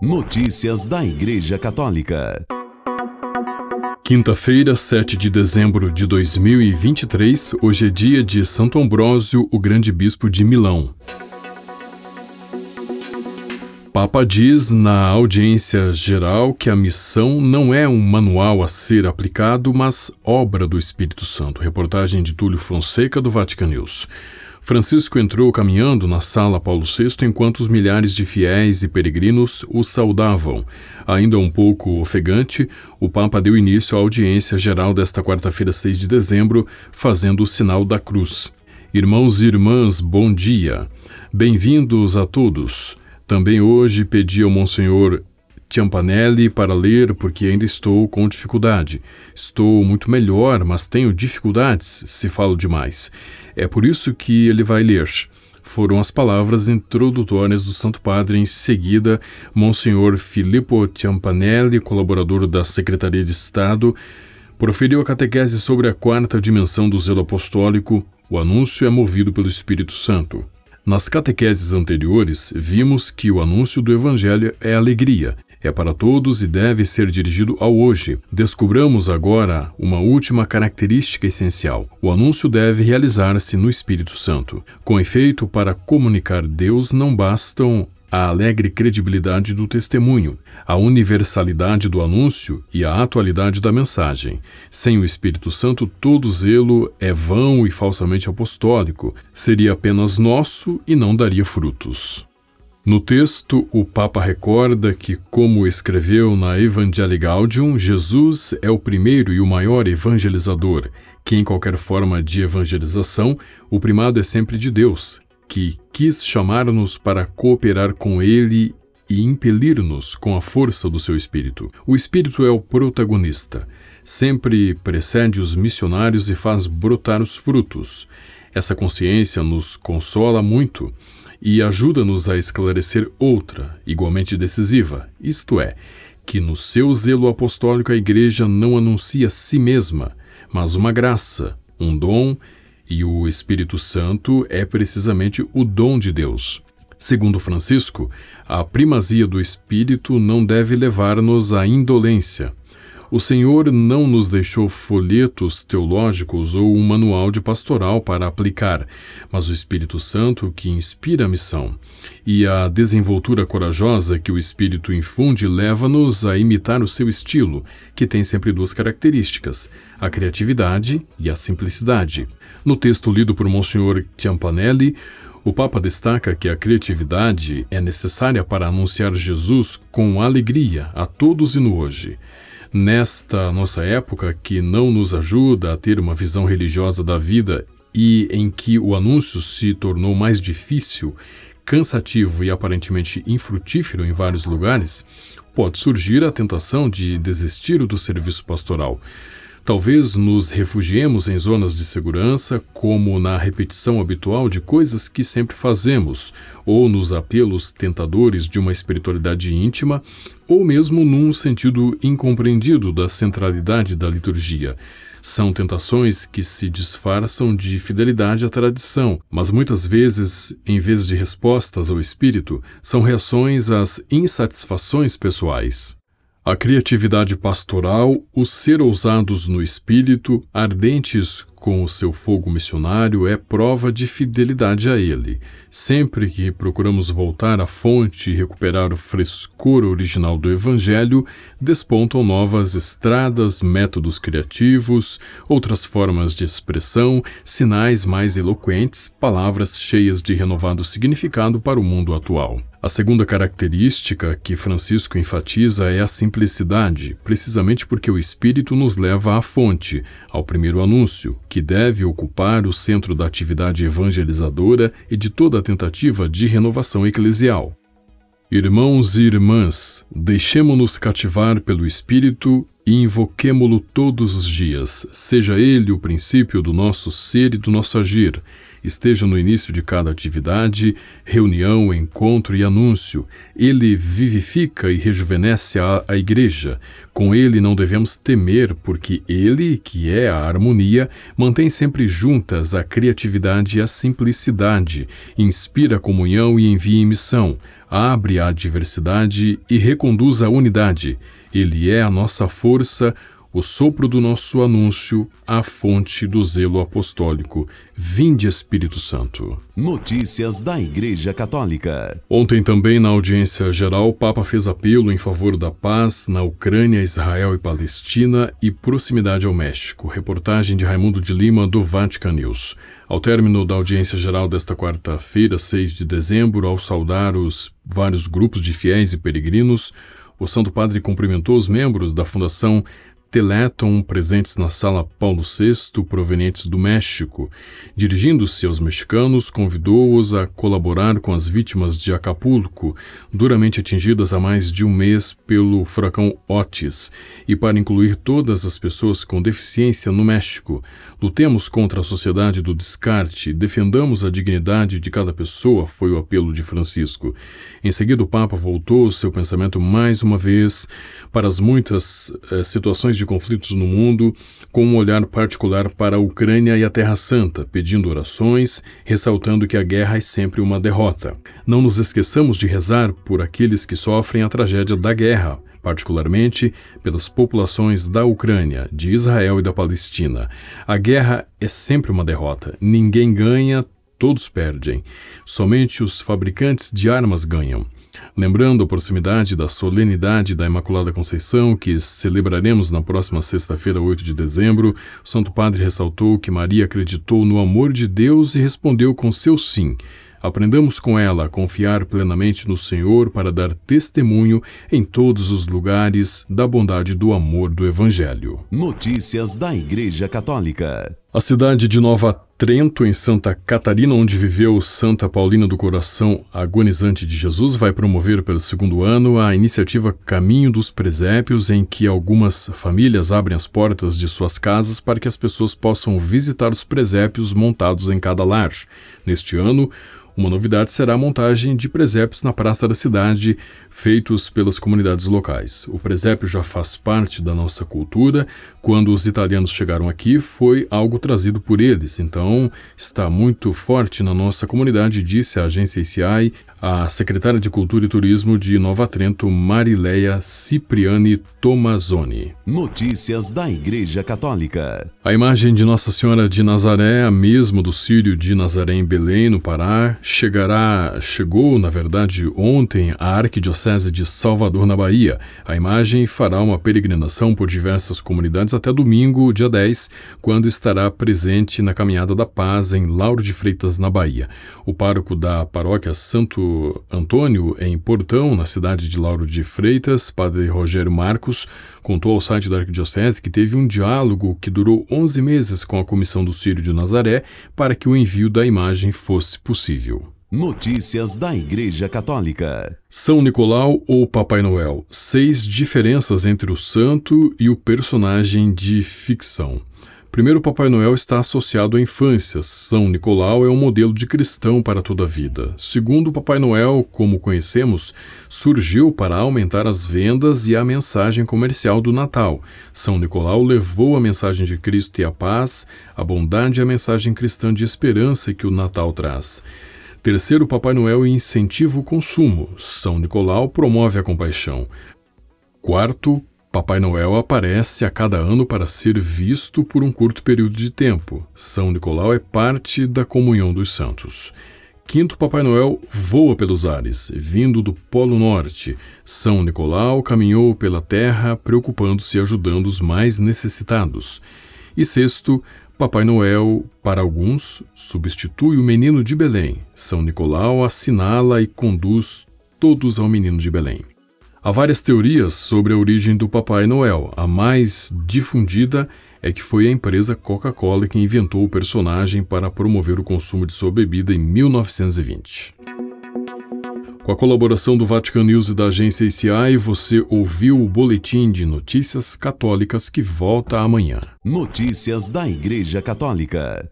Notícias da Igreja Católica. Quinta-feira, 7 de dezembro de 2023, hoje é dia de Santo Ambrósio, o grande bispo de Milão. Papa diz na audiência geral que a missão não é um manual a ser aplicado, mas obra do Espírito Santo. Reportagem de Túlio Fonseca, do Vatican News. Francisco entrou caminhando na sala Paulo VI enquanto os milhares de fiéis e peregrinos o saudavam. Ainda um pouco ofegante, o Papa deu início à audiência geral desta quarta-feira, 6 de dezembro, fazendo o sinal da cruz. Irmãos e irmãs, bom dia. Bem-vindos a todos. Também hoje pedi ao Monsenhor Ciampanelli para ler porque ainda estou com dificuldade. Estou muito melhor, mas tenho dificuldades se falo demais. É por isso que ele vai ler. Foram as palavras introdutórias do Santo Padre. Em seguida, Monsenhor Filippo Ciampanelli, colaborador da Secretaria de Estado, proferiu a catequese sobre a quarta dimensão do zelo apostólico. O anúncio é movido pelo Espírito Santo. Nas catequeses anteriores, vimos que o anúncio do Evangelho é alegria, é para todos e deve ser dirigido ao hoje. Descobramos agora uma última característica essencial: o anúncio deve realizar-se no Espírito Santo. Com efeito, para comunicar Deus não bastam a alegre credibilidade do testemunho, a universalidade do anúncio e a atualidade da mensagem. Sem o Espírito Santo, todo zelo é vão e falsamente apostólico, seria apenas nosso e não daria frutos. No texto, o Papa recorda que, como escreveu na Evangelii Gaudium, Jesus é o primeiro e o maior evangelizador, que em qualquer forma de evangelização, o primado é sempre de Deus, que quis chamar-nos para cooperar com Ele e impelir-nos com a força do seu Espírito. O Espírito é o protagonista, sempre precede os missionários e faz brotar os frutos. Essa consciência nos consola muito e ajuda-nos a esclarecer outra, igualmente decisiva, isto é, que no seu zelo apostólico a Igreja não anuncia si mesma, mas uma graça, um dom, e o Espírito Santo é precisamente o dom de Deus. Segundo Francisco, a primazia do Espírito não deve levar-nos à indolência, o Senhor não nos deixou folhetos teológicos ou um manual de pastoral para aplicar, mas o Espírito Santo que inspira a missão. E a desenvoltura corajosa que o Espírito infunde leva-nos a imitar o seu estilo, que tem sempre duas características: a criatividade e a simplicidade. No texto lido por Monsenhor Ciampanelli, o Papa destaca que a criatividade é necessária para anunciar Jesus com alegria a todos e no hoje. Nesta nossa época, que não nos ajuda a ter uma visão religiosa da vida e em que o anúncio se tornou mais difícil, cansativo e aparentemente infrutífero em vários lugares, pode surgir a tentação de desistir do serviço pastoral. Talvez nos refugiemos em zonas de segurança, como na repetição habitual de coisas que sempre fazemos, ou nos apelos tentadores de uma espiritualidade íntima, ou mesmo num sentido incompreendido da centralidade da liturgia. São tentações que se disfarçam de fidelidade à tradição, mas muitas vezes, em vez de respostas ao espírito, são reações às insatisfações pessoais. A criatividade pastoral, os ser ousados no espírito, ardentes com o seu fogo missionário, é prova de fidelidade a ele. Sempre que procuramos voltar à fonte e recuperar o frescor original do Evangelho, despontam novas estradas, métodos criativos, outras formas de expressão, sinais mais eloquentes, palavras cheias de renovado significado para o mundo atual. A segunda característica que Francisco enfatiza é a simplicidade, precisamente porque o Espírito nos leva à fonte, ao primeiro anúncio, que deve ocupar o centro da atividade evangelizadora e de toda a tentativa de renovação eclesial. Irmãos e irmãs, deixemo-nos cativar pelo Espírito e invoquemo-lo todos os dias, seja ele o princípio do nosso ser e do nosso agir, esteja no início de cada atividade, reunião, encontro e anúncio. Ele vivifica e rejuvenesce a, a Igreja. Com ele não devemos temer, porque ele, que é a harmonia, mantém sempre juntas a criatividade e a simplicidade, inspira comunhão e envia em missão abre a diversidade e reconduz a unidade. Ele é a nossa força, o sopro do nosso anúncio, a fonte do zelo apostólico. Vinde, Espírito Santo. Notícias da Igreja Católica. Ontem também na audiência geral, o Papa fez apelo em favor da paz na Ucrânia, Israel e Palestina e proximidade ao México. Reportagem de Raimundo de Lima do Vatican News. Ao término da audiência geral desta quarta-feira, 6 de dezembro, ao saudar os vários grupos de fiéis e peregrinos, o Santo Padre cumprimentou os membros da Fundação Teleton presentes na sala Paulo VI, provenientes do México. Dirigindo-se aos mexicanos, convidou-os a colaborar com as vítimas de Acapulco, duramente atingidas há mais de um mês pelo furacão Otis, e para incluir todas as pessoas com deficiência no México. Lutemos contra a sociedade do descarte, defendamos a dignidade de cada pessoa, foi o apelo de Francisco. Em seguida, o Papa voltou seu pensamento mais uma vez para as muitas eh, situações de conflitos no mundo, com um olhar particular para a Ucrânia e a Terra Santa, pedindo orações, ressaltando que a guerra é sempre uma derrota. Não nos esqueçamos de rezar por aqueles que sofrem a tragédia da guerra, particularmente pelas populações da Ucrânia, de Israel e da Palestina. A guerra é sempre uma derrota. Ninguém ganha, todos perdem. Somente os fabricantes de armas ganham. Lembrando a proximidade da solenidade da Imaculada Conceição, que celebraremos na próxima sexta-feira, 8 de dezembro, o Santo Padre ressaltou que Maria acreditou no amor de Deus e respondeu com seu sim. Aprendamos com ela a confiar plenamente no Senhor para dar testemunho em todos os lugares da bondade do amor do Evangelho. Notícias da Igreja Católica. A cidade de Nova Trento, em Santa Catarina, onde viveu Santa Paulina do Coração Agonizante de Jesus, vai promover pelo segundo ano a iniciativa Caminho dos Presépios, em que algumas famílias abrem as portas de suas casas para que as pessoas possam visitar os presépios montados em cada lar. Neste ano, uma novidade será a montagem de presépios na praça da cidade, feitos pelas comunidades locais. O presépio já faz parte da nossa cultura. Quando os italianos chegaram aqui, foi algo trazido por eles, então está muito forte na nossa comunidade, disse a agência ICI, a secretária de Cultura e Turismo de Nova Trento, Marileia Cipriani Tomazoni. Notícias da Igreja Católica. A imagem de Nossa Senhora de Nazaré, a mesmo do Sírio de Nazaré em Belém, no Pará, chegará, chegou, na verdade, ontem à Arquidiocese de Salvador, na Bahia. A imagem fará uma peregrinação por diversas comunidades até domingo, dia 10, quando estará presente na Caminhada da Paz em Lauro de Freitas, na Bahia. O pároco da paróquia Santo Antônio, em Portão, na cidade de Lauro de Freitas, padre Rogério Marcos, contou ao site da Arquidiocese que teve um diálogo que durou 11 meses com a Comissão do Sírio de Nazaré para que o envio da imagem fosse possível. Notícias da Igreja Católica. São Nicolau ou Papai Noel? Seis diferenças entre o santo e o personagem de ficção. Primeiro, Papai Noel está associado à infância. São Nicolau é um modelo de cristão para toda a vida. Segundo, Papai Noel, como conhecemos, surgiu para aumentar as vendas e a mensagem comercial do Natal. São Nicolau levou a mensagem de Cristo e a paz, a bondade e a mensagem cristã de esperança que o Natal traz. Terceiro, Papai Noel incentiva o consumo. São Nicolau promove a compaixão. Quarto, Papai Noel aparece a cada ano para ser visto por um curto período de tempo. São Nicolau é parte da comunhão dos santos. Quinto, Papai Noel voa pelos ares, vindo do Polo Norte. São Nicolau caminhou pela terra, preocupando-se e ajudando os mais necessitados. E sexto, Papai Noel, para alguns, substitui o menino de Belém. São Nicolau assinala e conduz todos ao menino de Belém. Há várias teorias sobre a origem do Papai Noel. A mais difundida é que foi a empresa Coca-Cola que inventou o personagem para promover o consumo de sua bebida em 1920. Com a colaboração do Vatican News e da agência ICI, você ouviu o Boletim de Notícias Católicas que volta amanhã. Notícias da Igreja Católica.